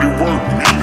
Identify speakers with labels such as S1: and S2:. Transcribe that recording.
S1: dirty work.